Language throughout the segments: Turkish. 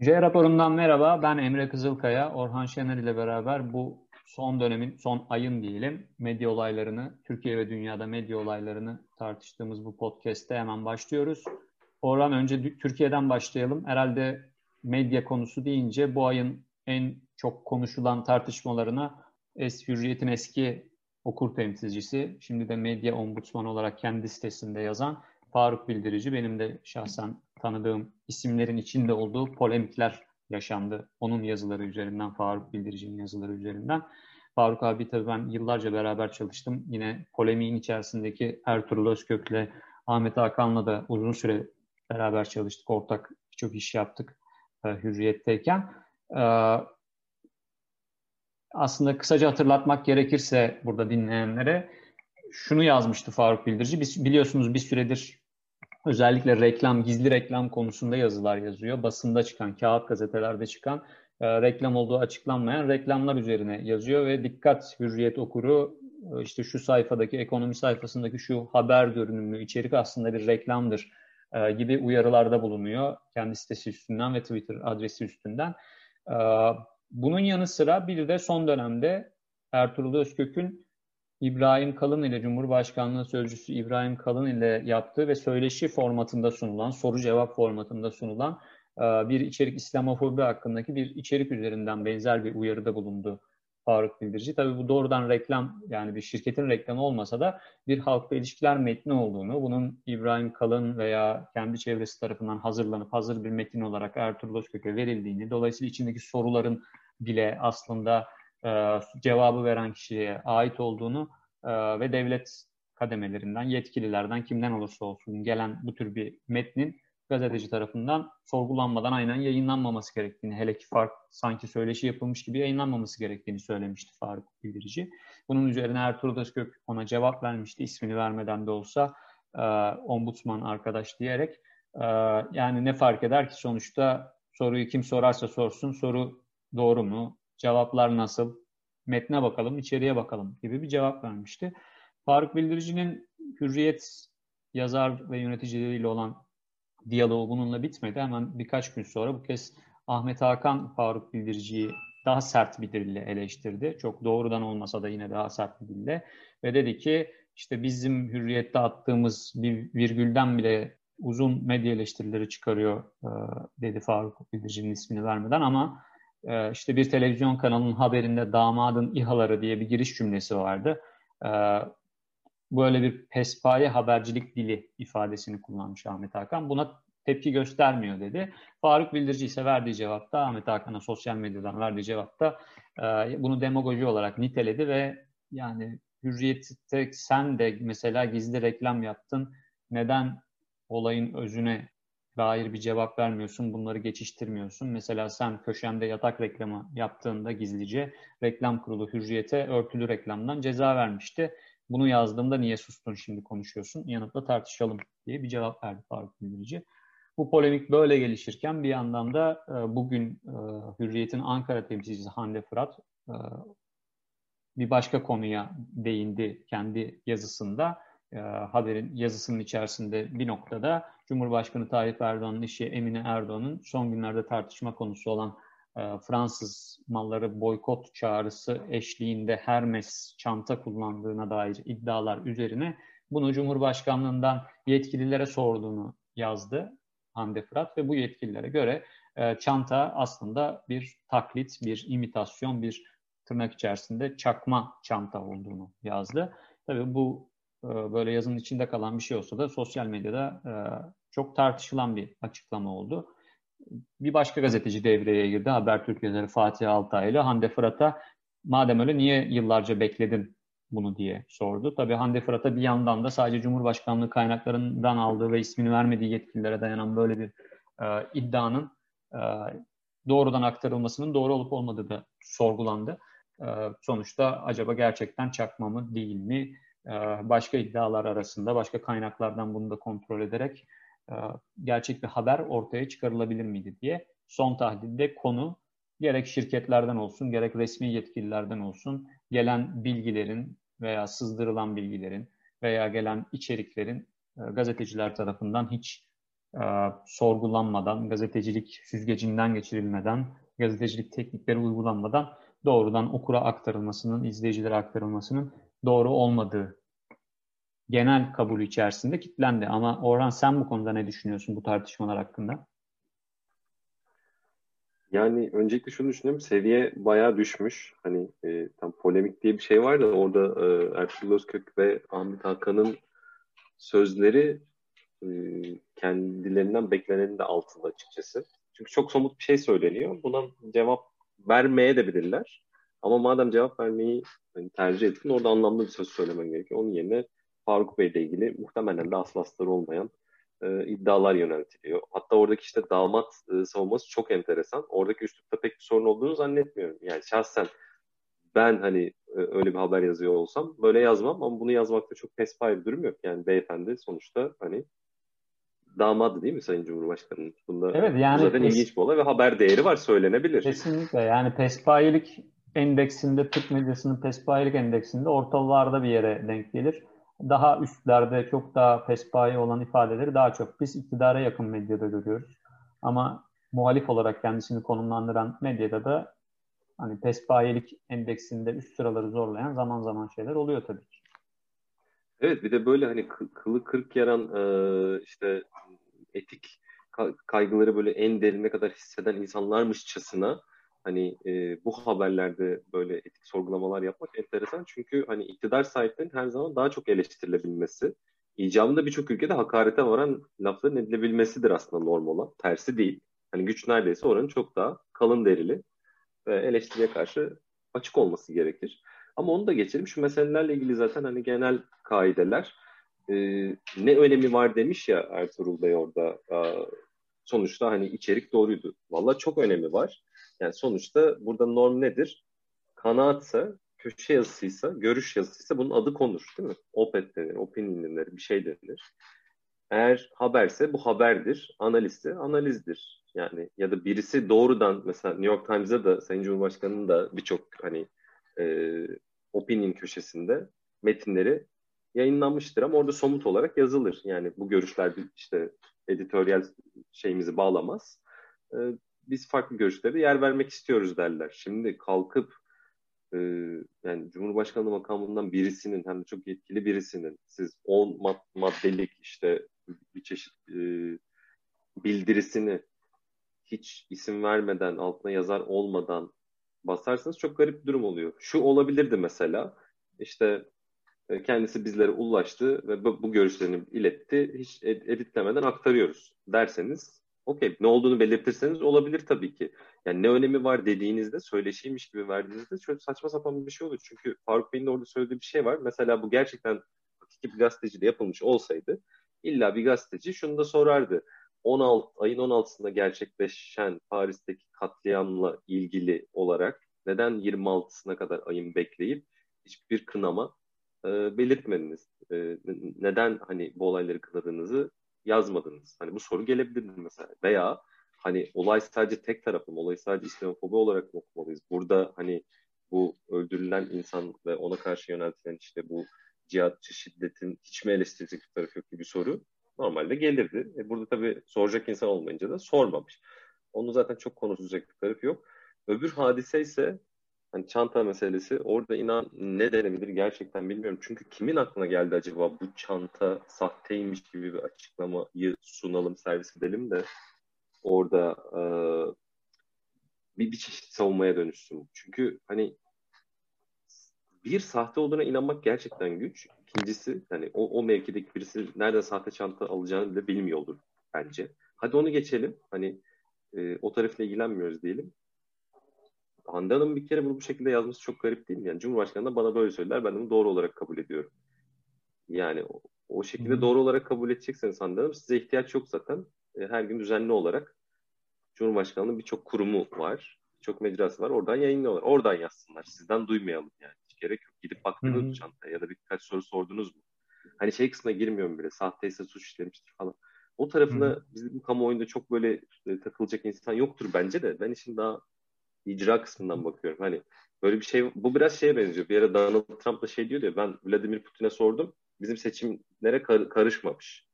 J raporundan merhaba. Ben Emre Kızılkaya. Orhan Şener ile beraber bu son dönemin, son ayın diyelim medya olaylarını, Türkiye ve dünyada medya olaylarını tartıştığımız bu podcast'te hemen başlıyoruz. Orhan önce Türkiye'den başlayalım. Herhalde medya konusu deyince bu ayın en çok konuşulan tartışmalarına Es Hürriyet'in eski okur temsilcisi, şimdi de medya ombudsmanı olarak kendi sitesinde yazan Faruk Bildirici benim de şahsen tanıdığım isimlerin içinde olduğu polemikler yaşandı. Onun yazıları üzerinden, Faruk Bildirici'nin yazıları üzerinden. Faruk abi tabii ben yıllarca beraber çalıştım. Yine polemiğin içerisindeki Ertuğrul Özkök'le, Ahmet Hakan'la da uzun süre beraber çalıştık. Ortak birçok iş yaptık e, Hürriyet'teyken. E, aslında kısaca hatırlatmak gerekirse burada dinleyenlere şunu yazmıştı Faruk Bildirici. Biz biliyorsunuz bir süredir özellikle reklam, gizli reklam konusunda yazılar yazıyor. Basında çıkan, kağıt gazetelerde çıkan e, reklam olduğu açıklanmayan reklamlar üzerine yazıyor ve dikkat hürriyet okuru e, işte şu sayfadaki ekonomi sayfasındaki şu haber görünümlü içerik aslında bir reklamdır e, gibi uyarılarda bulunuyor kendi sitesi üstünden ve Twitter adresi üstünden. E, bunun yanı sıra bir de son dönemde Ertuğrul Özkök'ün İbrahim Kalın ile Cumhurbaşkanlığı Sözcüsü İbrahim Kalın ile yaptığı ve söyleşi formatında sunulan, soru cevap formatında sunulan e, bir içerik İslamofobi hakkındaki bir içerik üzerinden benzer bir uyarıda bulundu Faruk Bildirici. Tabii bu doğrudan reklam yani bir şirketin reklamı olmasa da bir halkla ilişkiler metni olduğunu, bunun İbrahim Kalın veya kendi çevresi tarafından hazırlanıp hazır bir metin olarak Ertuğrul Özkök'e verildiğini, dolayısıyla içindeki soruların bile aslında e, cevabı veren kişiye ait olduğunu e, ve devlet kademelerinden, yetkililerden kimden olursa olsun gelen bu tür bir metnin gazeteci tarafından sorgulanmadan aynen yayınlanmaması gerektiğini, hele ki fark sanki söyleşi yapılmış gibi yayınlanmaması gerektiğini söylemişti Faruk Bildirici. Bunun üzerine Ertuğrul Özkök ona cevap vermişti, ismini vermeden de olsa e, ombudsman arkadaş diyerek. E, yani ne fark eder ki sonuçta soruyu kim sorarsa sorsun, soru doğru mu, cevaplar nasıl, metne bakalım, içeriye bakalım gibi bir cevap vermişti. Faruk Bildirici'nin Hürriyet yazar ve yöneticileriyle olan diyaloğu bununla bitmedi. Hemen birkaç gün sonra bu kez Ahmet Hakan Faruk Bildirici'yi daha sert bir dille eleştirdi. Çok doğrudan olmasa da yine daha sert bir dille. Ve dedi ki işte bizim hürriyette attığımız bir virgülden bile uzun medya eleştirileri çıkarıyor dedi Faruk Bildirici'nin ismini vermeden ama ee, işte bir televizyon kanalının haberinde damadın İHA'ları diye bir giriş cümlesi vardı. Ee, böyle bir pespaye habercilik dili ifadesini kullanmış Ahmet Hakan. Buna tepki göstermiyor dedi. Faruk Bildirici ise verdiği cevapta Ahmet Hakan'a sosyal medyadan verdiği cevapta e, bunu demagoji olarak niteledi ve yani hürriyette sen de mesela gizli reklam yaptın. Neden olayın özüne dair bir cevap vermiyorsun, bunları geçiştirmiyorsun. Mesela sen köşende yatak reklamı yaptığında gizlice reklam kurulu hürriyete örtülü reklamdan ceza vermişti. Bunu yazdığımda niye sustun şimdi konuşuyorsun? Yanıtla tartışalım diye bir cevap verdi Faruk Bildirici. Bu polemik böyle gelişirken bir yandan da e, bugün e, Hürriyet'in Ankara temsilcisi Hande Fırat e, bir başka konuya değindi kendi yazısında e, haberin yazısının içerisinde bir noktada Cumhurbaşkanı Tayyip Erdoğan'ın işi Emine Erdoğan'ın son günlerde tartışma konusu olan e, Fransız malları boykot çağrısı eşliğinde Hermes çanta kullandığına dair iddialar üzerine bunu Cumhurbaşkanlığından yetkililere sorduğunu yazdı Hande Fırat ve bu yetkililere göre e, çanta aslında bir taklit, bir imitasyon, bir tırnak içerisinde çakma çanta olduğunu yazdı. Tabii bu böyle yazının içinde kalan bir şey olsa da sosyal medyada e, çok tartışılan bir açıklama oldu. Bir başka gazeteci devreye girdi. Habertürk yazarı Fatih Altaylı. Hande Fırat'a madem öyle niye yıllarca bekledin bunu diye sordu. Tabii Hande Fırat'a bir yandan da sadece Cumhurbaşkanlığı kaynaklarından aldığı ve ismini vermediği yetkililere dayanan böyle bir e, iddianın e, doğrudan aktarılmasının doğru olup olmadığı da sorgulandı. E, sonuçta acaba gerçekten çakma mı değil mi? Ee, başka iddialar arasında, başka kaynaklardan bunu da kontrol ederek e, gerçek bir haber ortaya çıkarılabilir miydi diye son tahlilde konu gerek şirketlerden olsun, gerek resmi yetkililerden olsun gelen bilgilerin veya sızdırılan bilgilerin veya gelen içeriklerin e, gazeteciler tarafından hiç e, sorgulanmadan, gazetecilik süzgecinden geçirilmeden, gazetecilik teknikleri uygulanmadan doğrudan okura aktarılmasının, izleyicilere aktarılmasının doğru olmadığı genel kabul içerisinde kitlendi. Ama Orhan sen bu konuda ne düşünüyorsun bu tartışmalar hakkında? Yani öncelikle şunu düşünüyorum. Seviye bayağı düşmüş. Hani e, tam polemik diye bir şey var da orada e, Ertuğrul Özkök ve Ahmet Hakan'ın sözleri e, kendilerinden beklenenin de altında açıkçası. Çünkü çok somut bir şey söyleniyor. Buna cevap vermeye de bilirler. Ama madem cevap vermeyi hani, tercih ettin orada anlamlı bir söz söylemen gerekiyor. Onun yerine Faruk Bey ile ilgili muhtemelen de aslı olmayan e, iddialar yöneltiliyor. Hatta oradaki işte damat e, savunması çok enteresan. Oradaki üslupta pek bir sorun olduğunu zannetmiyorum. Yani şahsen ben hani e, öyle bir haber yazıyor olsam böyle yazmam ama bunu yazmakta çok pespaye bir durum yok. Yani beyefendi sonuçta hani damadı değil mi Sayın Cumhurbaşkanı'nın? Bunda evet, yani zaten pes... ilginç bir olay ve haber değeri var söylenebilir. Kesinlikle yani pespayelik endeksinde Türk medyasının pespayelik endeksinde ortalarda bir yere denk gelir daha üstlerde çok daha pespaye olan ifadeleri daha çok biz iktidara yakın medyada görüyoruz. Ama muhalif olarak kendisini konumlandıran medyada da hani pespayelik endeksinde üst sıraları zorlayan zaman zaman şeyler oluyor tabii ki. Evet bir de böyle hani kılı kırk yaran e, işte etik kaygıları böyle en derine kadar hisseden insanlarmışçasına hani e, bu haberlerde böyle etik sorgulamalar yapmak enteresan. Çünkü hani iktidar sahiplerinin her zaman daha çok eleştirilebilmesi, icabında birçok ülkede hakarete varan lafların edilebilmesidir aslında norm olan. Tersi değil. Hani güç neredeyse oranın çok daha kalın derili ve eleştiriye karşı açık olması gerekir. Ama onu da geçelim. Şu meselelerle ilgili zaten hani genel kaideler e, ne önemi var demiş ya Ertuğrul Bey orada. E, sonuçta hani içerik doğruydu. Valla çok önemi var. Yani sonuçta burada norm nedir? Kanaatsa, köşe yazısıysa, görüş yazısıysa bunun adı konur değil mi? Opet denir, opinion denir, bir şey denir. Eğer haberse bu haberdir, analizse analizdir. Yani ya da birisi doğrudan mesela New York Times'da da Sayın Cumhurbaşkanı'nın da birçok hani e, opinion köşesinde metinleri yayınlanmıştır ama orada somut olarak yazılır. Yani bu görüşler işte editoryal şeyimizi bağlamaz. E, biz farklı görüşlere yer vermek istiyoruz derler. Şimdi kalkıp e, yani Cumhurbaşkanlığı makamından birisinin hem de çok yetkili birisinin siz 10 mad maddelik işte bir çeşit e, bildirisini hiç isim vermeden altına yazar olmadan basarsanız çok garip bir durum oluyor. Şu olabilirdi mesela işte e, kendisi bizlere ulaştı ve bu, bu görüşlerini iletti. Hiç editlemeden aktarıyoruz derseniz Okey. Ne olduğunu belirtirseniz olabilir tabii ki. Yani ne önemi var dediğinizde, söyleşiymiş gibi verdiğinizde şöyle saçma sapan bir şey olur. Çünkü Faruk Bey'in orada söylediği bir şey var. Mesela bu gerçekten hakiki bir gazeteci de yapılmış olsaydı illa bir gazeteci şunu da sorardı. 16 ayın 16'sında gerçekleşen Paris'teki katliamla ilgili olarak neden 26'sına kadar ayın bekleyip hiçbir kınama e, belirtmediniz? E, neden hani bu olayları kınadığınızı yazmadınız? Hani bu soru gelebilir mesela. Veya hani olay sadece tek tarafı mı? Olayı sadece İslamofobi olarak mı okumalıyız? Burada hani bu öldürülen insan ve ona karşı yöneltilen işte bu cihatçı şiddetin hiç mi eleştirecek bir tarafı yok gibi bir soru normalde gelirdi. E burada tabii soracak insan olmayınca da sormamış. Onu zaten çok konuşacak bir tarafı yok. Öbür hadise ise hani çanta meselesi orada inan ne denebilir gerçekten bilmiyorum. Çünkü kimin aklına geldi acaba bu çanta sahteymiş gibi bir açıklamayı sunalım, servis edelim de orada e, bir, bir çeşit savunmaya dönüşsün. Çünkü hani bir sahte olduğuna inanmak gerçekten güç. İkincisi hani o, o mevkideki birisi nereden sahte çanta alacağını bile bilmiyor olur bence. Hadi onu geçelim. Hani e, o tarafla ilgilenmiyoruz diyelim. Hande Hanım bir kere bunu bu şekilde yazması çok garip değil mi? Yani Cumhurbaşkanı da bana böyle söyler. Ben bunu doğru olarak kabul ediyorum. Yani o, o şekilde hmm. doğru olarak kabul edecekseniz Hande Hanım size ihtiyaç yok zaten. E, her gün düzenli olarak Cumhurbaşkanlığının birçok kurumu var. Çok mecrası var. Oradan yayınlıyorlar. Oradan yazsınlar. Sizden duymayalım yani. Hiç gerek yok. Gidip baktınız mı çantaya ya da birkaç soru sordunuz mu? Hani şey kısmına girmiyorum bile. Sahteyse suç işlemiştir falan. O tarafına hmm. bizim kamuoyunda çok böyle e, takılacak insan yoktur bence de. Ben işin daha icra kısmından bakıyorum. Hani böyle bir şey bu biraz şeye benziyor. Bir ara Donald Trump da şey diyor ya ben Vladimir Putin'e sordum. Bizim seçimlere kar- karışmamış.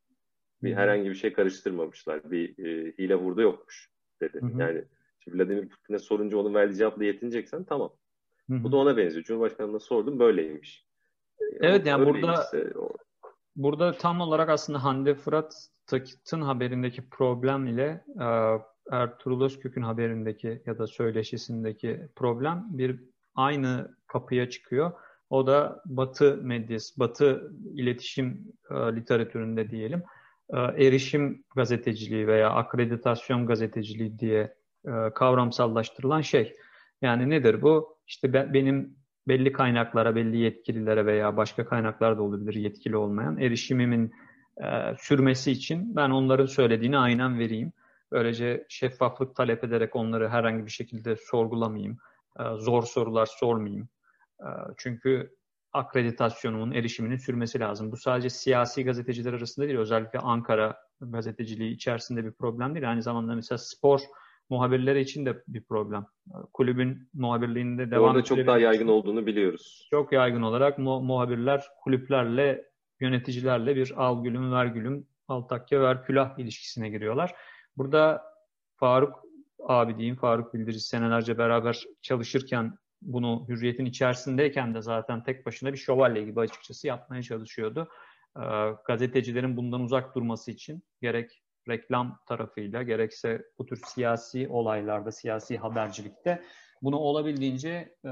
Bir, herhangi bir şey karıştırmamışlar. Bir e, hile burada yokmuş dedi. Hı hı. Yani şimdi Vladimir Putin'e sorunca onun verdiği cevapla yetineceksen tamam. Hı hı. Bu da ona benziyor. Cumhurbaşkanına sordum böyleymiş. Evet yani burada o... burada tam olarak aslında Hande Fırat Takit'in haberindeki problem ile e, Ertuğrul Özkök'ün haberindeki ya da söyleşisindeki problem bir aynı kapıya çıkıyor. O da Batı medyası, Batı iletişim e, literatüründe diyelim e, erişim gazeteciliği veya akreditasyon gazeteciliği diye e, kavramsallaştırılan şey. Yani nedir bu? İşte ben, benim belli kaynaklara, belli yetkililere veya başka kaynaklar da olabilir yetkili olmayan erişimimin e, sürmesi için ben onların söylediğini aynen vereyim. Böylece şeffaflık talep ederek onları herhangi bir şekilde sorgulamayayım. E, zor sorular sormayayım. E, çünkü akreditasyonunun erişiminin sürmesi lazım. Bu sadece siyasi gazeteciler arasında değil, özellikle Ankara gazeteciliği içerisinde bir problem değil. Aynı zamanda mesela spor muhabirleri için de bir problem. Kulübün muhabirliğinde devam Orada çok daha yaygın olduğunu biliyoruz. Çok yaygın olarak mu- muhabirler kulüplerle, yöneticilerle bir al gülüm ver gülüm, al takke ver külah ilişkisine giriyorlar. Burada Faruk abi diyeyim, Faruk Bildirici senelerce beraber çalışırken bunu hürriyetin içerisindeyken de zaten tek başına bir şövalye gibi açıkçası yapmaya çalışıyordu. Ee, gazetecilerin bundan uzak durması için gerek reklam tarafıyla gerekse bu tür siyasi olaylarda, siyasi habercilikte bunu olabildiğince e,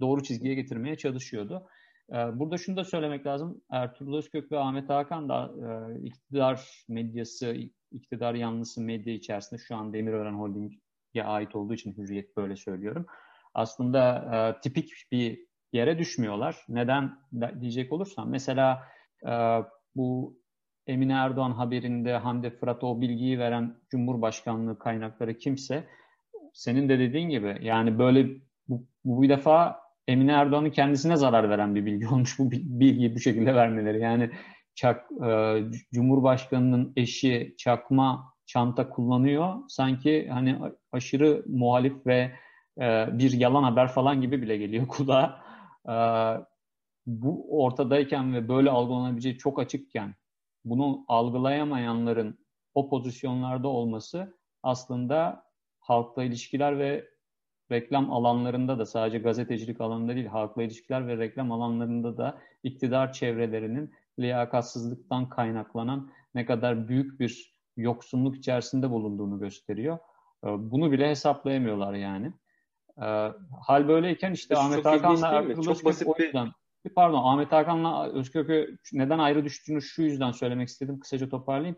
doğru çizgiye getirmeye çalışıyordu. E, burada şunu da söylemek lazım. Ertuğrul Özkök ve Ahmet Hakan da e, iktidar medyası, iktidar yanlısı medya içerisinde şu an Demirören Holding'e ait olduğu için Hürriyet böyle söylüyorum aslında e, tipik bir yere düşmüyorlar. Neden diyecek olursam mesela e, bu Emine Erdoğan haberinde Hande Fırat'a o bilgiyi veren Cumhurbaşkanlığı kaynakları kimse senin de dediğin gibi yani böyle bu, bu bir defa Emine Erdoğan'ın kendisine zarar veren bir bilgi olmuş bu bilgiyi bu şekilde vermeleri. Yani çak, e, Cumhurbaşkanı'nın eşi çakma çanta kullanıyor. Sanki hani aşırı muhalif ve e, bir yalan haber falan gibi bile geliyor kulağa. E, bu ortadayken ve böyle algılanabileceği çok açıkken bunu algılayamayanların o pozisyonlarda olması aslında halkla ilişkiler ve reklam alanlarında da sadece gazetecilik alanında değil halkla ilişkiler ve reklam alanlarında da iktidar çevrelerinin liyakatsızlıktan kaynaklanan ne kadar büyük bir yoksunluk içerisinde bulunduğunu gösteriyor. Bunu bile hesaplayamıyorlar yani. E, hal böyleyken işte çok Ahmet Hakan'la Ertuğrul Özkök o yüzden bir... pardon Ahmet Hakan'la Özkök'ü neden ayrı düştüğünü şu yüzden söylemek istedim. Kısaca toparlayayım.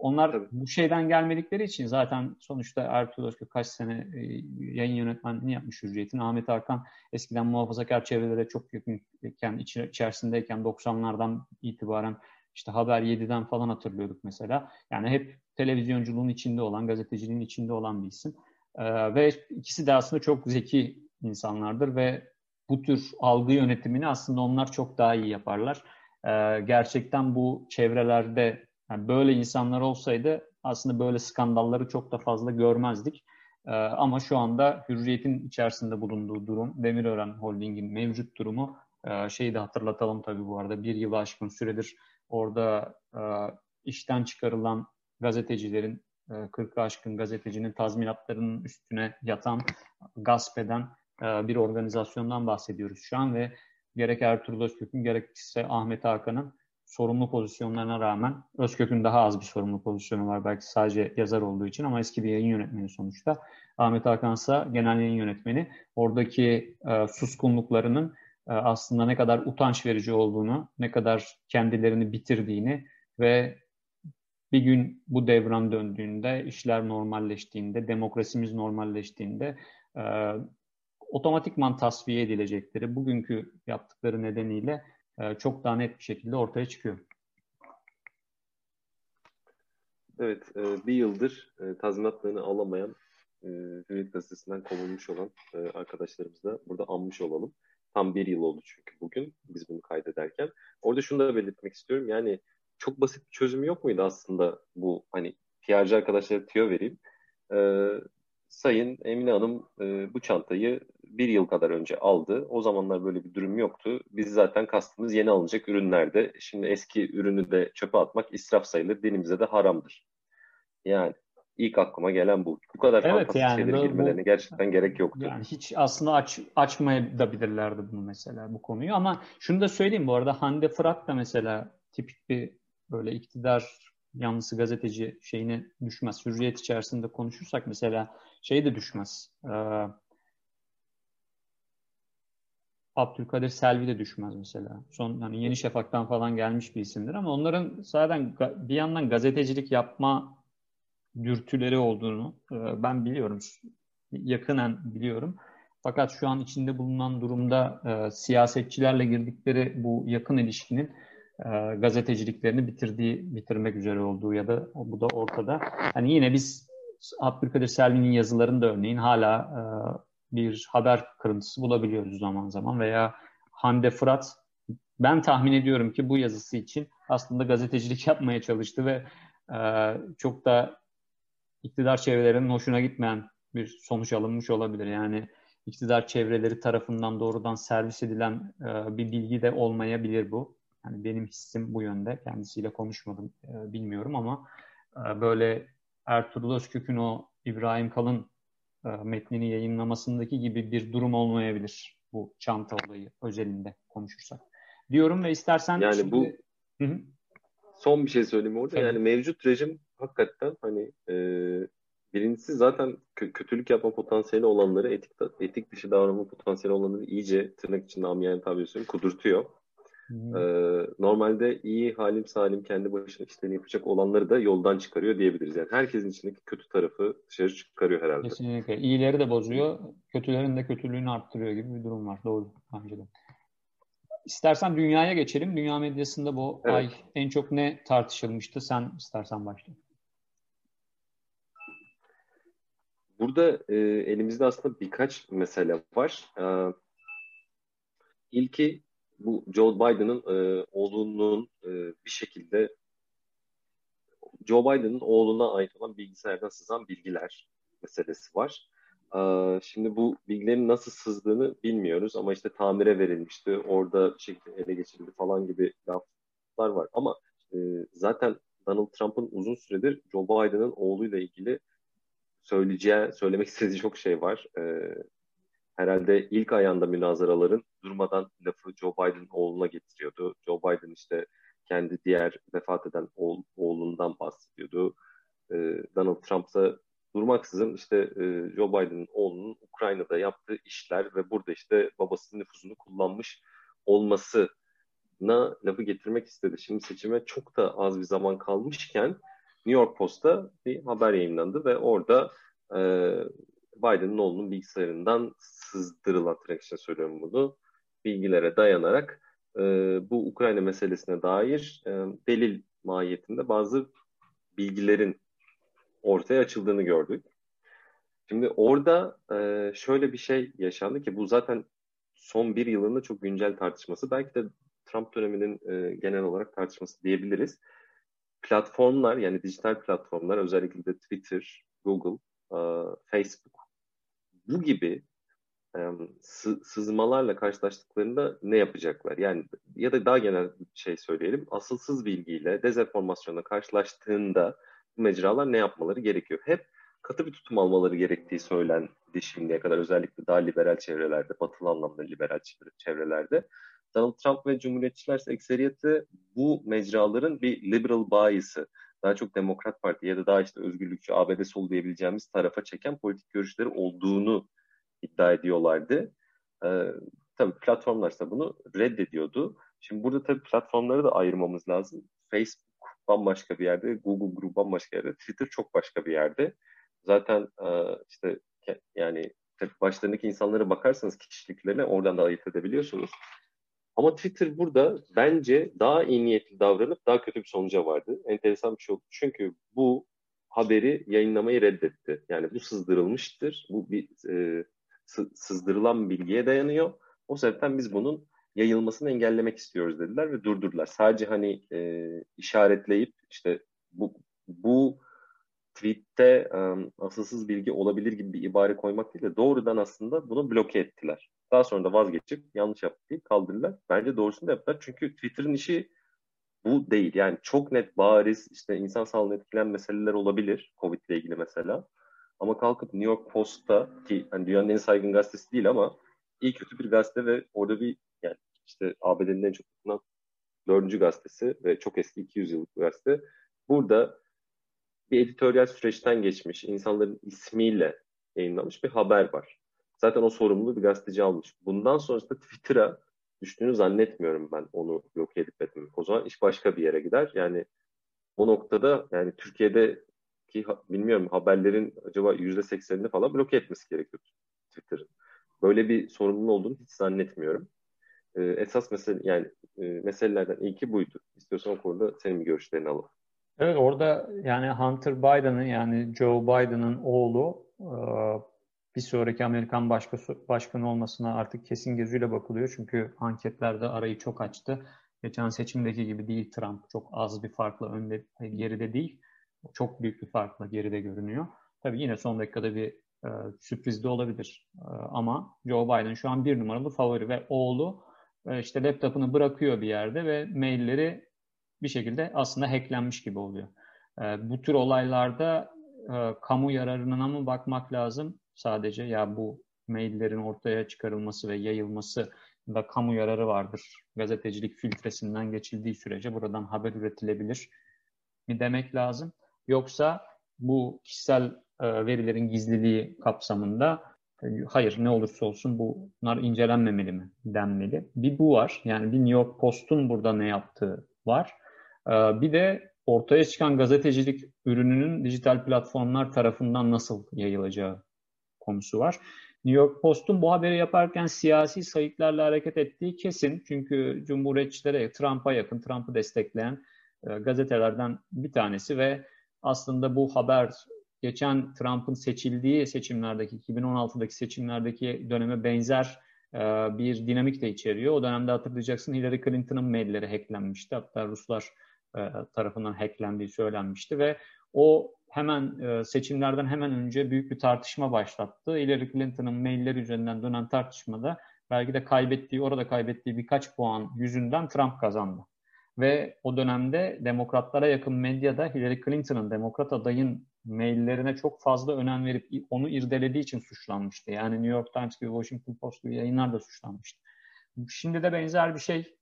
E, onlar Tabii. bu şeyden gelmedikleri için zaten sonuçta Ertuğrul Özkök kaç sene e, yayın yönetmenliğini yapmış Hürriyet'in. Ahmet Hakan eskiden muhafazakar çevrelere çok yakınken, iç, içerisindeyken 90'lardan itibaren işte Haber 7'den falan hatırlıyorduk mesela. Yani hep televizyonculuğun içinde olan, gazeteciliğin içinde olan bir isim. Ee, ve ikisi de aslında çok zeki insanlardır ve bu tür algı yönetimini aslında onlar çok daha iyi yaparlar. Ee, gerçekten bu çevrelerde yani böyle insanlar olsaydı aslında böyle skandalları çok da fazla görmezdik. Ee, ama şu anda Hürriyet'in içerisinde bulunduğu durum, Demirören Holding'in mevcut durumu e, şeyi de hatırlatalım tabii bu arada. Bir yıl aşkın süredir orada e, işten çıkarılan gazetecilerin 40'ı aşkın gazetecinin tazminatlarının üstüne yatan, gasp eden e, bir organizasyondan bahsediyoruz şu an ve gerek Ertuğrul Özkök'ün gerekse Ahmet Hakan'ın sorumlu pozisyonlarına rağmen Özkök'ün daha az bir sorumlu pozisyonu var belki sadece yazar olduğu için ama eski bir yayın yönetmeni sonuçta. Ahmet Hakan ise genel yayın yönetmeni. Oradaki e, suskunluklarının e, aslında ne kadar utanç verici olduğunu, ne kadar kendilerini bitirdiğini ve bir gün bu devran döndüğünde, işler normalleştiğinde, demokrasimiz normalleştiğinde e, otomatikman tasfiye edilecekleri bugünkü yaptıkları nedeniyle çok daha net bir şekilde ortaya çıkıyor. Evet, e, bir yıldır e, tazminatlarını alamayan e, Hürriyet Gazetesi'nden kovulmuş olan e, arkadaşlarımızı da burada anmış olalım. Tam bir yıl oldu çünkü bugün biz bunu kaydederken. Orada şunu da belirtmek istiyorum. Yani çok basit bir çözümü yok muydu aslında bu hani PR'cı arkadaşlara tüyo vereyim. Sayın Emine Hanım e, bu çantayı bir yıl kadar önce aldı. O zamanlar böyle bir durum yoktu. Biz zaten kastımız yeni alınacak ürünlerde. Şimdi eski ürünü de çöpe atmak israf sayılır. Dinimize de haramdır. Yani ilk aklıma gelen bu. Bu kadar evet, fantastik yani, şeylere girmelerine bu, gerçekten gerek yoktu. Yani hiç aslında aç, açmayabilirlerdi bunu mesela bu konuyu. Ama şunu da söyleyeyim bu arada Hande Fırat da mesela tipik bir böyle iktidar yanlısı gazeteci şeyine düşmez. Hürriyet içerisinde konuşursak mesela şey de düşmez. Ee, Abdülkadir Selvi de düşmez mesela. Son hani Yeni Şafak'tan falan gelmiş bir isimdir ama onların zaten bir yandan gazetecilik yapma dürtüleri olduğunu e, ben biliyorum. Yakınen biliyorum. Fakat şu an içinde bulunan durumda e, siyasetçilerle girdikleri bu yakın ilişkinin e, gazeteciliklerini bitirdiği, bitirmek üzere olduğu ya da bu da ortada. Hani yine biz Abdülkadir Selvi'nin yazılarında örneğin hala e, bir haber kırıntısı bulabiliyoruz zaman zaman veya Hande Fırat ben tahmin ediyorum ki bu yazısı için aslında gazetecilik yapmaya çalıştı ve e, çok da iktidar çevrelerinin hoşuna gitmeyen bir sonuç alınmış olabilir. Yani iktidar çevreleri tarafından doğrudan servis edilen e, bir bilgi de olmayabilir bu. Yani benim hissim bu yönde. Kendisiyle konuşmadım e, bilmiyorum ama e, böyle Ertuğrul Özkök'ün o İbrahim Kalın e, metnini yayınlamasındaki gibi bir durum olmayabilir bu çanta olayı özelinde konuşursak. Diyorum ve istersen yani şimdi... bu Hı-hı. son bir şey söyleyeyim orada. Tabii. Yani mevcut rejim hakikaten hani e, birincisi zaten kötülük yapma potansiyeli olanları etik etik dışı davranma potansiyeli olanları iyice tırnak içinde amiyane tabiri söyleyeyim Ee, normalde iyi halim salim kendi başına işlerini yapacak olanları da yoldan çıkarıyor diyebiliriz. Yani herkesin içindeki kötü tarafı dışarı çıkarıyor herhalde. Kesinlikle. İyileri de bozuyor, kötülerin de kötülüğünü arttırıyor gibi bir durum var. Doğru bence de. İstersen dünyaya geçelim. Dünya medyasında bu evet. ay en çok ne tartışılmıştı? Sen istersen başla. Burada e, elimizde aslında birkaç mesele var. E, ilki bu Joe Biden'ın e, oğlunun e, bir şekilde Joe Biden'ın oğluna ait olan bilgisayardan sızan bilgiler meselesi var. E, şimdi bu bilgilerin nasıl sızdığını bilmiyoruz ama işte tamire verilmişti, orada bir şekilde ele geçirildi falan gibi laflar var. Ama e, zaten Donald Trump'ın uzun süredir Joe Biden'ın oğluyla ilgili söyleyeceği, söylemek istediği çok şey var. E, herhalde ilk ayağında münazaraların durmadan lafı Joe Biden oğluna getiriyordu. Joe Biden işte kendi diğer vefat eden oğul, oğlundan bahsediyordu. Ee, Donald Trump da durmaksızın işte e, Joe Biden'ın oğlunun Ukrayna'da yaptığı işler ve burada işte babasının nüfuzunu kullanmış olmasına lafı getirmek istedi. Şimdi seçime çok da az bir zaman kalmışken New York Post'ta bir haber yayınlandı ve orada e, Biden'ın oğlunun bilgisayarından sızdırılan tırnak için söylüyorum bunu bilgilere dayanarak e, bu Ukrayna meselesine dair e, delil mahiyetinde bazı bilgilerin ortaya açıldığını gördük. Şimdi orada e, şöyle bir şey yaşandı ki bu zaten son bir yılında çok güncel tartışması. Belki de Trump döneminin e, genel olarak tartışması diyebiliriz. Platformlar yani dijital platformlar özellikle de Twitter, Google, e, Facebook bu gibi e, sızmalarla karşılaştıklarında ne yapacaklar? Yani ya da daha genel şey söyleyelim, asılsız bilgiyle, dezenformasyonla karşılaştığında bu mecralar ne yapmaları gerekiyor? Hep katı bir tutum almaları gerektiği söylendi şimdiye kadar özellikle daha liberal çevrelerde, batılı anlamda liberal çevrelerde. Donald Trump ve Cumhuriyetçiler ekseriyeti bu mecraların bir liberal bias'ı, daha çok Demokrat Parti ya da daha işte özgürlükçü ABD sol diyebileceğimiz tarafa çeken politik görüşleri olduğunu iddia ediyorlardı. Ee, tabii platformlar ise bunu reddediyordu. Şimdi burada tabii platformları da ayırmamız lazım. Facebook bambaşka bir yerde, Google Group bambaşka yerde, Twitter çok başka bir yerde. Zaten e, işte yani başlarındaki insanlara bakarsanız kişiliklerine oradan da ayırt edebiliyorsunuz. Ama Twitter burada bence daha iyi niyetli davranıp daha kötü bir sonuca vardı. Enteresan bir şey oldu. Çünkü bu haberi yayınlamayı reddetti. Yani bu sızdırılmıştır. Bu bir e, sızdırılan bilgiye dayanıyor. O sebepten biz bunun yayılmasını engellemek istiyoruz dediler ve durdurdular. Sadece hani e, işaretleyip işte bu bu tweette um, asılsız bilgi olabilir gibi bir ibare koymak değil de doğrudan aslında bunu bloke ettiler. Daha sonra da vazgeçip yanlış yaptı deyip kaldırdılar. Bence doğrusunu da yaptılar. Çünkü Twitter'ın işi bu değil. Yani çok net bariz işte insan sağlığını etkileyen meseleler olabilir. Covid ile ilgili mesela. Ama kalkıp New York Post'ta ki hani dünyanın en saygın gazetesi değil ama iyi kötü bir gazete ve orada bir yani işte ABD'nin en çok okunan dördüncü gazetesi ve çok eski 200 yıllık bir gazete. Burada bir editoryal süreçten geçmiş, insanların ismiyle yayınlanmış bir haber var. Zaten o sorumluluğu bir gazeteci almış. Bundan sonrasında Twitter'a düştüğünü zannetmiyorum ben onu yok edip etmemek. O zaman iş başka bir yere gider. Yani o noktada yani Türkiye'de ki bilmiyorum haberlerin acaba yüzde seksenini falan bloke etmesi gerekiyor Twitter'ın. Böyle bir sorumluluğu olduğunu hiç zannetmiyorum. Ee, esas mesele yani e, meselelerden ilki buydu. İstiyorsan o konuda senin görüşlerini alalım. Evet orada yani Hunter Biden'ın yani Joe Biden'ın oğlu e, bir sonraki Amerikan başkanı olmasına artık kesin gözüyle bakılıyor. Çünkü anketlerde arayı çok açtı. Geçen seçimdeki gibi değil Trump. Çok az bir farkla önde, geride değil. Çok büyük bir farkla geride görünüyor. Tabii yine son dakikada bir e, sürpriz de olabilir. E, ama Joe Biden şu an bir numaralı favori ve oğlu e, işte laptopunu bırakıyor bir yerde ve mailleri bir şekilde aslında hacklenmiş gibi oluyor. E, bu tür olaylarda e, kamu yararına mı bakmak lazım sadece? Ya bu maillerin ortaya çıkarılması ve yayılması da kamu yararı vardır. Gazetecilik filtresinden geçildiği sürece buradan haber üretilebilir mi demek lazım. Yoksa bu kişisel e, verilerin gizliliği kapsamında e, hayır ne olursa olsun bunlar incelenmemeli mi denmeli. Bir bu var. Yani bir New York Post'un burada ne yaptığı var. E, bir de ortaya çıkan gazetecilik ürününün dijital platformlar tarafından nasıl yayılacağı konusu var. New York Post'un bu haberi yaparken siyasi sayıklarla hareket ettiği kesin. Çünkü Cumhuriyetçilere, Trump'a yakın, Trump'ı destekleyen e, gazetelerden bir tanesi ve aslında bu haber geçen Trump'ın seçildiği seçimlerdeki, 2016'daki seçimlerdeki döneme benzer e, bir dinamik de içeriyor. O dönemde hatırlayacaksın Hillary Clinton'ın mailleri hacklenmişti. Hatta Ruslar tarafından hacklendiği söylenmişti ve o hemen e, seçimlerden hemen önce büyük bir tartışma başlattı. Hillary Clinton'ın mailleri üzerinden dönen tartışmada belki de kaybettiği, orada kaybettiği birkaç puan yüzünden Trump kazandı. Ve o dönemde demokratlara yakın medyada Hillary Clinton'ın demokrat adayın maillerine çok fazla önem verip onu irdelediği için suçlanmıştı. Yani New York Times gibi Washington Post gibi yayınlar da suçlanmıştı. Şimdi de benzer bir şey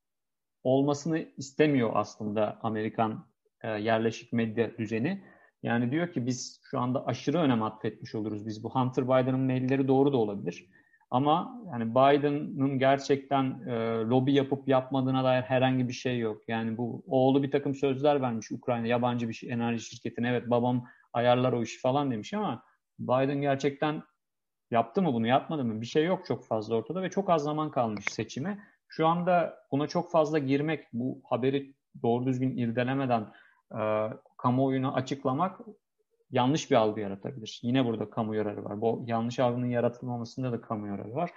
olmasını istemiyor aslında Amerikan e, yerleşik medya düzeni. Yani diyor ki biz şu anda aşırı önem atfetmiş oluruz. Biz bu Hunter Biden'ın mailleri doğru da olabilir. Ama yani Biden'ın gerçekten e, lobi yapıp yapmadığına dair herhangi bir şey yok. Yani bu oğlu bir takım sözler vermiş Ukrayna yabancı bir şey, enerji şirketine. Evet babam ayarlar o işi falan demiş ama Biden gerçekten yaptı mı bunu yapmadı mı? Bir şey yok çok fazla ortada ve çok az zaman kalmış seçime. Şu anda buna çok fazla girmek, bu haberi doğru düzgün irdelemeden e, kamuoyuna açıklamak yanlış bir algı yaratabilir. Yine burada kamu yararı var. Bu yanlış algının yaratılmamasında da kamu yararı var.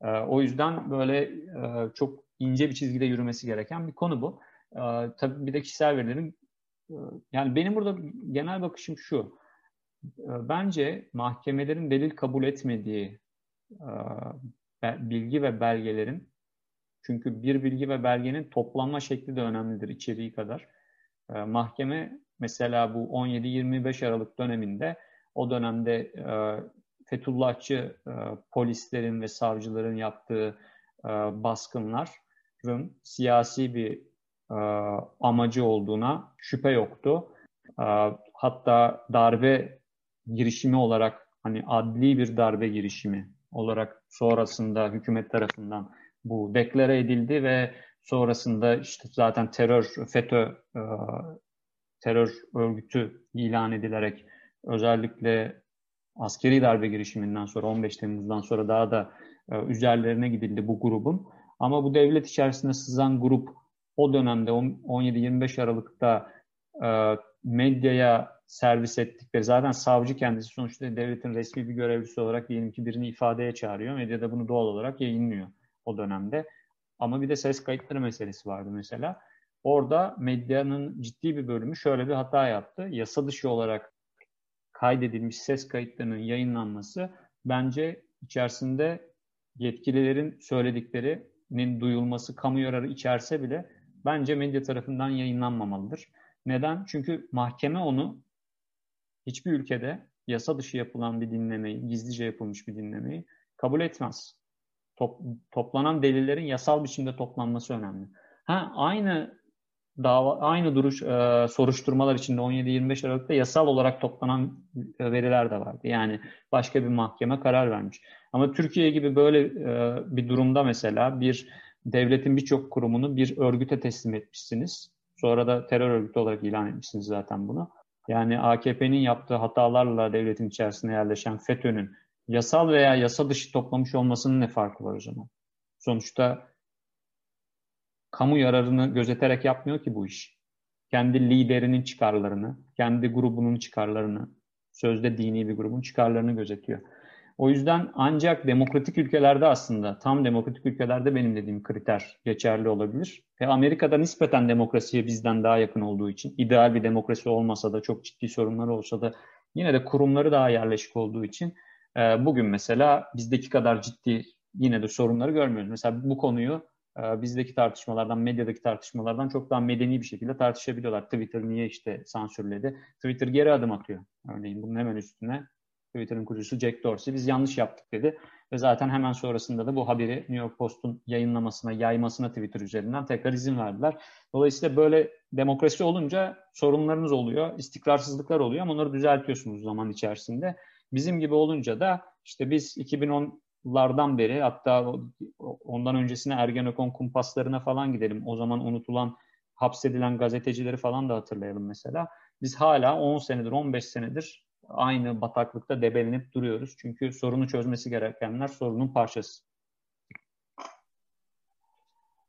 E, o yüzden böyle e, çok ince bir çizgide yürümesi gereken bir konu bu. E, tabii bir de kişisel verilerin e, yani benim burada genel bakışım şu. E, bence mahkemelerin delil kabul etmediği e, bilgi ve belgelerin çünkü bir bilgi ve belgenin toplanma şekli de önemlidir içeriği kadar. Mahkeme Mesela bu 17-25 Aralık döneminde o dönemde e, Fethullahçı e, polislerin ve savcıların yaptığı e, baskınların siyasi bir e, amacı olduğuna şüphe yoktu. E, hatta darbe girişimi olarak hani adli bir darbe girişimi olarak sonrasında hükümet tarafından bu deklare edildi ve sonrasında işte zaten terör FETÖ e, terör örgütü ilan edilerek özellikle askeri darbe girişiminden sonra 15 Temmuz'dan sonra daha da e, üzerlerine gidildi bu grubun. Ama bu devlet içerisinde sızan grup o dönemde 17-25 Aralık'ta e, medyaya servis ettikleri zaten savcı kendisi sonuçta devletin resmi bir görevlisi olarak diyelim ki birini ifadeye çağırıyor. Medyada bunu doğal olarak yayınlıyor o dönemde. Ama bir de ses kayıtları meselesi vardı mesela. Orada medyanın ciddi bir bölümü şöyle bir hata yaptı. Yasa dışı olarak kaydedilmiş ses kayıtlarının yayınlanması bence içerisinde yetkililerin söylediklerinin duyulması kamu yararı içerse bile bence medya tarafından yayınlanmamalıdır. Neden? Çünkü mahkeme onu hiçbir ülkede yasa dışı yapılan bir dinlemeyi, gizlice yapılmış bir dinlemeyi kabul etmez. Top, toplanan delillerin yasal biçimde toplanması önemli. Ha aynı dava aynı duruş e, soruşturmalar içinde 17-25 Aralık'ta yasal olarak toplanan e, veriler de vardı. Yani başka bir mahkeme karar vermiş. Ama Türkiye gibi böyle e, bir durumda mesela bir devletin birçok kurumunu bir örgüte teslim etmişsiniz. Sonra da terör örgütü olarak ilan etmişsiniz zaten bunu. Yani AKP'nin yaptığı hatalarla devletin içerisine yerleşen FETÖ'nün yasal veya yasa dışı toplamış olmasının ne farkı var o zaman? Sonuçta kamu yararını gözeterek yapmıyor ki bu iş. Kendi liderinin çıkarlarını, kendi grubunun çıkarlarını, sözde dini bir grubun çıkarlarını gözetiyor. O yüzden ancak demokratik ülkelerde aslında tam demokratik ülkelerde benim dediğim kriter geçerli olabilir. Ve Amerika'da nispeten demokrasiye bizden daha yakın olduğu için ideal bir demokrasi olmasa da çok ciddi sorunlar olsa da yine de kurumları daha yerleşik olduğu için e, bugün mesela bizdeki kadar ciddi yine de sorunları görmüyoruz. Mesela bu konuyu e, bizdeki tartışmalardan, medyadaki tartışmalardan çok daha medeni bir şekilde tartışabiliyorlar. Twitter niye işte sansürledi? Twitter geri adım atıyor. Örneğin bunun hemen üstüne Twitter'ın kurucusu Jack Dorsey biz yanlış yaptık dedi. Ve zaten hemen sonrasında da bu haberi New York Post'un yayınlamasına, yaymasına Twitter üzerinden tekrar izin verdiler. Dolayısıyla böyle demokrasi olunca sorunlarınız oluyor, istikrarsızlıklar oluyor ama onları düzeltiyorsunuz zaman içerisinde. Bizim gibi olunca da işte biz 2010'lardan beri hatta ondan öncesine Ergenekon kumpaslarına falan gidelim. O zaman unutulan hapsedilen gazetecileri falan da hatırlayalım mesela. Biz hala 10 senedir, 15 senedir aynı bataklıkta debelenip duruyoruz. Çünkü sorunu çözmesi gerekenler sorunun parçası.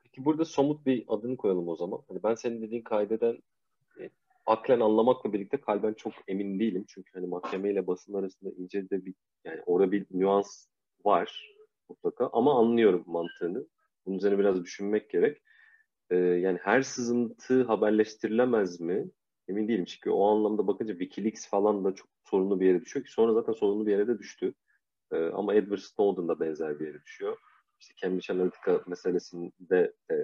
Peki burada somut bir adını koyalım o zaman. Hani ben senin dediğin kaydeden e, aklen anlamakla birlikte kalben çok emin değilim. Çünkü hani mahkeme ile basın arasında ince de bir yani orada bir nüans var mutlaka ama anlıyorum mantığını. Bunun üzerine biraz düşünmek gerek. Ee, yani her sızıntı haberleştirilemez mi? Emin değilim çünkü o anlamda bakınca Wikileaks falan da çok sorunlu bir yere düşüyor ki sonra zaten sorunlu bir yere de düştü. Ee, ama Edward Snowden da benzer bir yere düşüyor. İşte Cambridge Analytica meselesinde de e,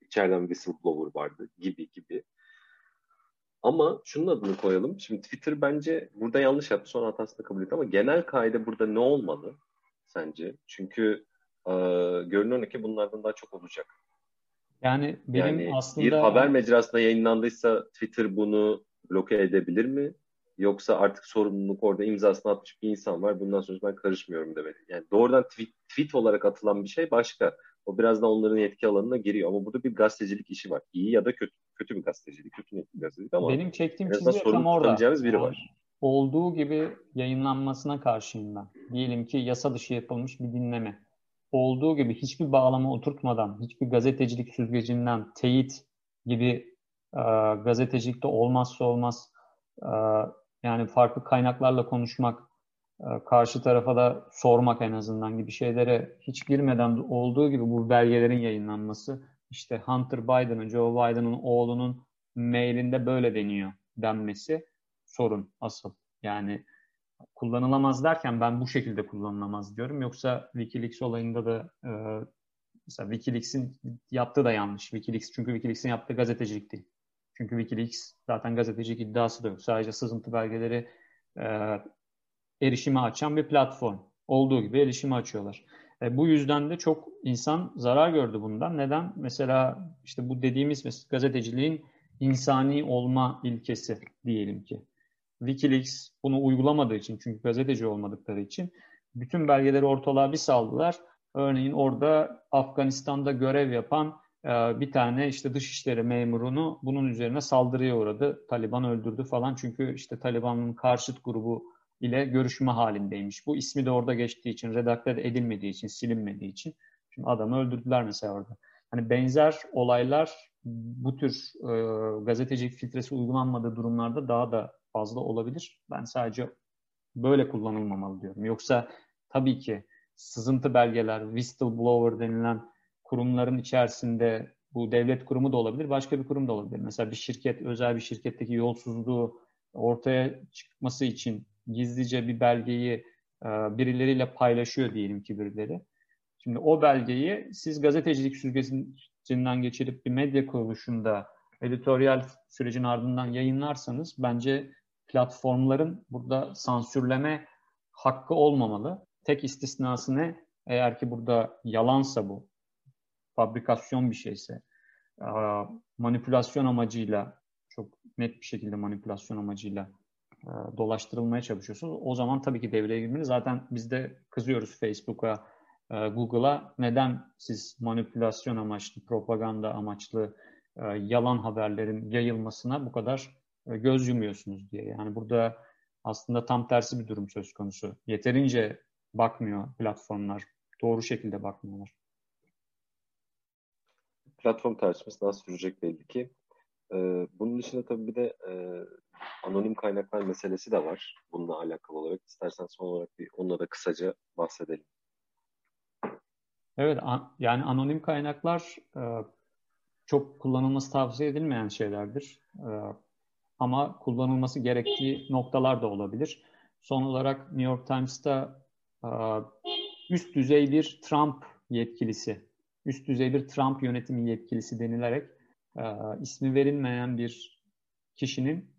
içeriden whistleblower vardı gibi gibi. Ama şunun adını koyalım. Şimdi Twitter bence burada yanlış yaptı. Sonra hatasını kabul etti ama genel kaide burada ne olmalı sence? Çünkü e, görünen ki bunlardan daha çok olacak. Yani benim yani aslında... Bir haber mecrasında yayınlandıysa Twitter bunu bloke edebilir mi? Yoksa artık sorumluluk orada imzasını atmış bir insan var. Bundan sonra ben karışmıyorum demeli. Yani doğrudan tweet, tweet olarak atılan bir şey başka. O biraz da onların yetki alanına giriyor. Ama burada bir gazetecilik işi var. İyi ya da kötü. Kötü bir gazetecilik, kötü niyetli bir gazetecilik ama benim çektiğim çizgi tam orada. biri var. Olduğu gibi yayınlanmasına karşıyım ben. Diyelim ki yasa dışı yapılmış bir dinleme olduğu gibi hiçbir bağlama oturtmadan, hiçbir gazetecilik süzgecinden teyit gibi e, gazetecilikte olmazsa olmaz e, yani farklı kaynaklarla konuşmak, e, karşı tarafa da sormak en azından gibi şeylere hiç girmeden olduğu gibi bu belgelerin yayınlanması işte Hunter Biden'ın, Joe Biden'ın oğlunun mailinde böyle deniyor denmesi sorun asıl. Yani kullanılamaz derken ben bu şekilde kullanılamaz diyorum. Yoksa Wikileaks olayında da e, mesela Wikileaks'in yaptığı da yanlış. Wikileaks çünkü Wikileaks'in yaptığı gazetecilik değil. Çünkü Wikileaks zaten gazetecilik iddiası da yok. Sadece sızıntı belgeleri e, erişime açan bir platform. Olduğu gibi erişime açıyorlar. E, bu yüzden de çok insan zarar gördü bundan. Neden? Mesela işte bu dediğimiz gazeteciliğin insani olma ilkesi diyelim ki. Wikileaks bunu uygulamadığı için çünkü gazeteci olmadıkları için bütün belgeleri ortalığa bir saldılar. Örneğin orada Afganistan'da görev yapan e, bir tane işte dışişleri memurunu bunun üzerine saldırıya uğradı. Taliban öldürdü falan çünkü işte Taliban'ın karşıt grubu ile görüşme halindeymiş. Bu ismi de orada geçtiği için, redakte edilmediği için, silinmediği için. Şimdi adamı öldürdüler mesela orada. Hani benzer olaylar bu tür e, gazetecilik filtresi uygulanmadığı durumlarda daha da fazla olabilir. Ben sadece böyle kullanılmamalı diyorum. Yoksa tabii ki sızıntı belgeler, whistleblower denilen kurumların içerisinde bu devlet kurumu da olabilir, başka bir kurum da olabilir. Mesela bir şirket, özel bir şirketteki yolsuzluğu ortaya çıkması için gizlice bir belgeyi e, birileriyle paylaşıyor diyelim ki birileri. Şimdi o belgeyi siz gazetecilik süzgecinden geçirip bir medya kuruluşunda editoryal sürecin ardından yayınlarsanız bence platformların burada sansürleme hakkı olmamalı. Tek istisnası ne? Eğer ki burada yalansa bu, fabrikasyon bir şeyse, manipülasyon amacıyla, çok net bir şekilde manipülasyon amacıyla dolaştırılmaya çalışıyorsunuz. O zaman tabii ki devreye girmeli. Zaten biz de kızıyoruz Facebook'a, Google'a. Neden siz manipülasyon amaçlı, propaganda amaçlı yalan haberlerin yayılmasına bu kadar göz yumuyorsunuz diye. Yani burada aslında tam tersi bir durum söz konusu. Yeterince bakmıyor platformlar. Doğru şekilde bakmıyorlar. Platform tartışması daha sürecek belli ki. Bunun dışında tabii bir de e, anonim kaynaklar meselesi de var. Bununla alakalı olarak. İstersen son olarak bir onunla da kısaca bahsedelim. Evet, an, yani anonim kaynaklar e, çok kullanılması tavsiye edilmeyen şeylerdir. E, ama kullanılması gerektiği noktalar da olabilir. Son olarak New York Times'ta e, üst düzey bir Trump yetkilisi, üst düzey bir Trump yönetimi yetkilisi denilerek e, ismi verilmeyen bir kişinin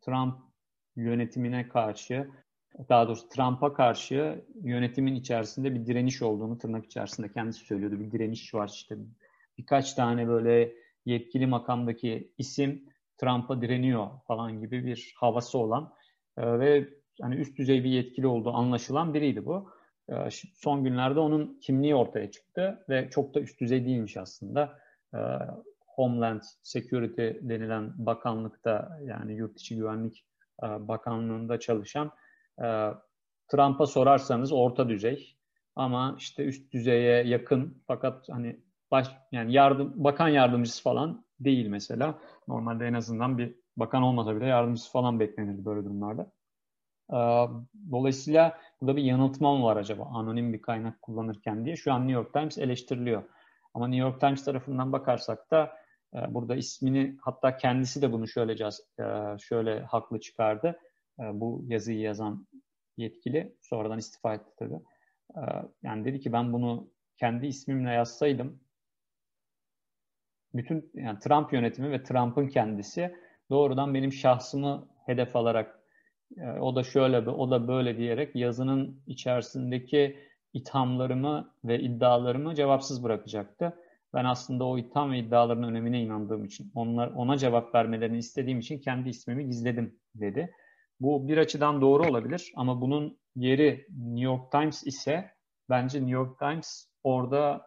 Trump yönetimine karşı daha doğrusu Trump'a karşı yönetimin içerisinde bir direniş olduğunu tırnak içerisinde kendisi söylüyordu. Bir direniş var işte birkaç tane böyle yetkili makamdaki isim Trump'a direniyor falan gibi bir havası olan e, ve hani üst düzey bir yetkili olduğu anlaşılan biriydi bu. E, son günlerde onun kimliği ortaya çıktı ve çok da üst düzey değilmiş aslında. E, Homeland Security denilen bakanlıkta yani yurt içi güvenlik e, bakanlığında çalışan e, Trump'a sorarsanız orta düzey ama işte üst düzeye yakın fakat hani baş yani yardım bakan yardımcısı falan değil mesela. Normalde en azından bir bakan olmasa bile yardımcısı falan beklenirdi böyle durumlarda. Ee, dolayısıyla burada bir yanıltma mı var acaba anonim bir kaynak kullanırken diye. Şu an New York Times eleştiriliyor. Ama New York Times tarafından bakarsak da e, burada ismini hatta kendisi de bunu şöyle e, şöyle haklı çıkardı. E, bu yazıyı yazan yetkili sonradan istifa etti tabii. Yani dedi ki ben bunu kendi ismimle yazsaydım bütün yani Trump yönetimi ve Trump'ın kendisi doğrudan benim şahsımı hedef alarak e, o da şöyle o da böyle diyerek yazının içerisindeki ithamlarımı ve iddialarımı cevapsız bırakacaktı. Ben aslında o itham ve iddiaların önemine inandığım için, onlar ona cevap vermelerini istediğim için kendi ismimi gizledim dedi. Bu bir açıdan doğru olabilir ama bunun yeri New York Times ise bence New York Times orada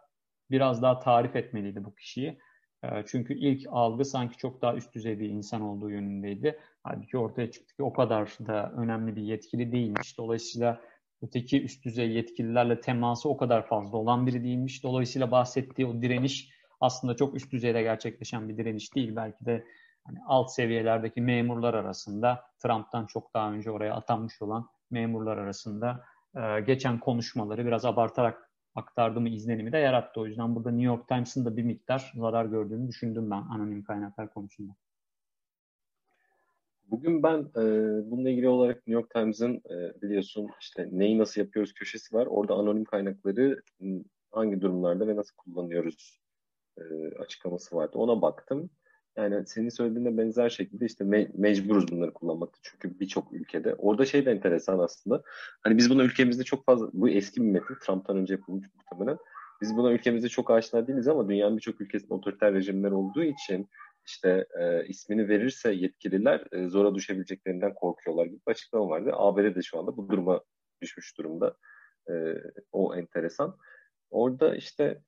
biraz daha tarif etmeliydi bu kişiyi. Ee, çünkü ilk algı sanki çok daha üst düzey bir insan olduğu yönündeydi. Halbuki ortaya çıktı ki o kadar da önemli bir yetkili değilmiş. Dolayısıyla öteki üst düzey yetkililerle teması o kadar fazla olan biri değilmiş. Dolayısıyla bahsettiği o direniş aslında çok üst düzeyde gerçekleşen bir direniş değil. Belki de hani alt seviyelerdeki memurlar arasında Trump'tan çok daha önce oraya atanmış olan memurlar arasında e, geçen konuşmaları biraz abartarak aktardı mı izlenimi de yarattı. O yüzden burada New York Times'ın da bir miktar zarar gördüğünü düşündüm ben anonim kaynaklar konusunda. Bugün ben e, bununla ilgili olarak New York Times'ın e, biliyorsun işte neyi nasıl yapıyoruz köşesi var. Orada anonim kaynakları hangi durumlarda ve nasıl kullanıyoruz e, açıklaması vardı. Ona baktım. Yani senin söylediğine benzer şekilde işte me- mecburuz bunları kullanmakta. Çünkü birçok ülkede. Orada şey de enteresan aslında. Hani biz buna ülkemizde çok fazla, bu eski bir metin, Trump'tan önce yapılmış muhtemelen. Biz buna ülkemizde çok aşina değiliz ama dünyanın birçok ülkesinde otoriter rejimler olduğu için işte e, ismini verirse yetkililer e, zora düşebileceklerinden korkuyorlar gibi bir açıklama vardı. ABD de şu anda bu duruma düşmüş durumda. E, o enteresan. Orada işte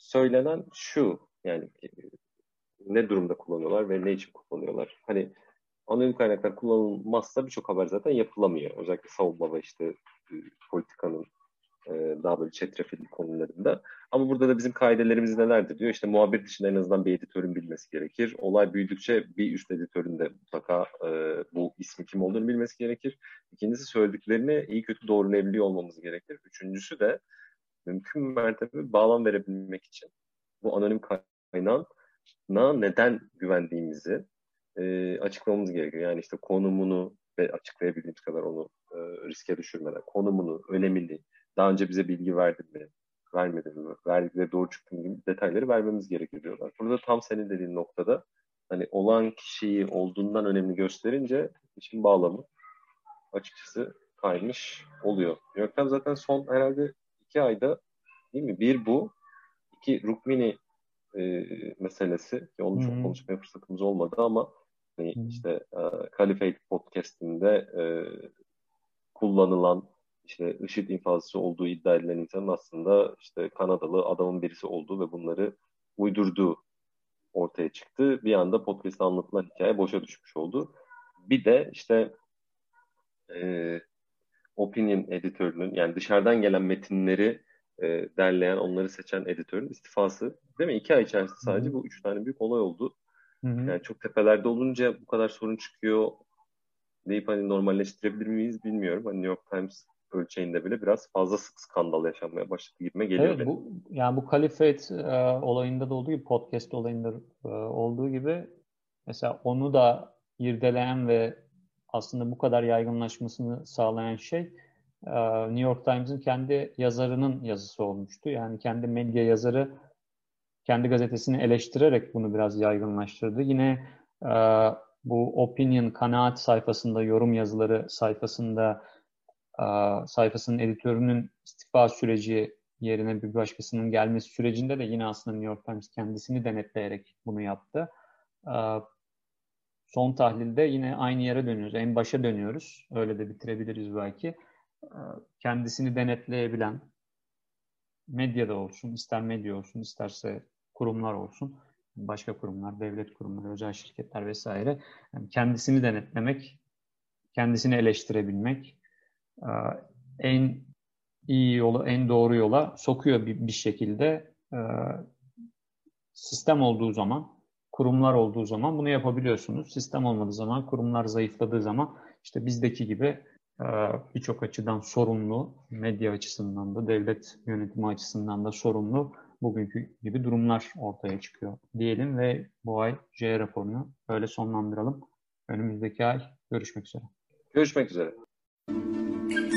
söylenen şu yani ne durumda kullanıyorlar ve ne için kullanıyorlar? Hani anonim kaynaklar kullanılmazsa birçok haber zaten yapılamıyor. Özellikle savunma ve işte e, politikanın e, daha böyle çetrefilli konularında. Ama burada da bizim kaidelerimiz nelerdir diyor. İşte muhabir dışında en azından bir editörün bilmesi gerekir. Olay büyüdükçe bir üst editörün de mutlaka e, bu ismi kim olduğunu bilmesi gerekir. İkincisi söylediklerini iyi kötü doğrulayabiliyor olmamız gerekir. Üçüncüsü de mümkün mertebe bağlam verebilmek için bu anonim kaynağın na neden güvendiğimizi, e, açıklamamız gerekiyor. Yani işte konumunu ve açıklayabildiğimiz kadar onu e, riske düşürmeden konumunu, önemini, daha önce bize bilgi verdi mi, vermedi mi, verdikleri doğru çıktı mı gibi detayları vermemiz gerekiyor diyorlar. Burada tam senin dediğin noktada hani olan kişiyi olduğundan önemli gösterince işin bağlamı açıkçası kaymış oluyor. New zaten son herhalde iki ayda değil mi? Bir bu, iki Rukmini e, meselesi ki onu çok konuşmaya fırsatımız olmadı ama hani işte e, Caliphate podcast'inde e, kullanılan işte IŞİD infazcısı olduğu iddia edilen insanın aslında işte Kanadalı adamın birisi olduğu ve bunları uydurduğu ortaya çıktı. Bir anda podcast'ta anlatılan hikaye boşa düşmüş oldu. Bir de işte e, opinion editörünün yani dışarıdan gelen metinleri e, derleyen, onları seçen editörün istifası. Değil mi? İki ay içerisinde sadece Hı-hı. bu üç tane büyük olay oldu. Hı-hı. Yani çok tepelerde olunca bu kadar sorun çıkıyor deyip hani normalleştirebilir miyiz bilmiyorum. Hani New York Times ölçeğinde bile biraz fazla sık skandal yaşanmaya başladı gibime geliyor evet, benim. Bu, yani bu Caliphate e, olayında da olduğu gibi, podcast olayında e, olduğu gibi mesela onu da irdeleyen ve aslında bu kadar yaygınlaşmasını sağlayan şey e, New York Times'ın kendi yazarının yazısı olmuştu. Yani kendi medya yazarı kendi gazetesini eleştirerek bunu biraz yaygınlaştırdı. Yine e, bu opinion kanaat sayfasında, yorum yazıları sayfasında sayfasının editörünün istifa süreci yerine bir başkasının gelmesi sürecinde de yine aslında New York Times kendisini denetleyerek bunu yaptı. Son tahlilde yine aynı yere dönüyoruz. En başa dönüyoruz. Öyle de bitirebiliriz belki. Kendisini denetleyebilen medyada olsun, ister medya olsun, isterse kurumlar olsun, başka kurumlar, devlet kurumları, özel şirketler vesaire. Yani kendisini denetlemek, kendisini eleştirebilmek en iyi yolu, en doğru yola sokuyor bir, bir şekilde. Sistem olduğu zaman kurumlar olduğu zaman bunu yapabiliyorsunuz. Sistem olmadığı zaman, kurumlar zayıfladığı zaman işte bizdeki gibi e, birçok açıdan sorumlu, medya açısından da, devlet yönetimi açısından da sorumlu bugünkü gibi durumlar ortaya çıkıyor diyelim ve bu ay J raporunu böyle sonlandıralım. Önümüzdeki ay görüşmek üzere. Görüşmek üzere. Música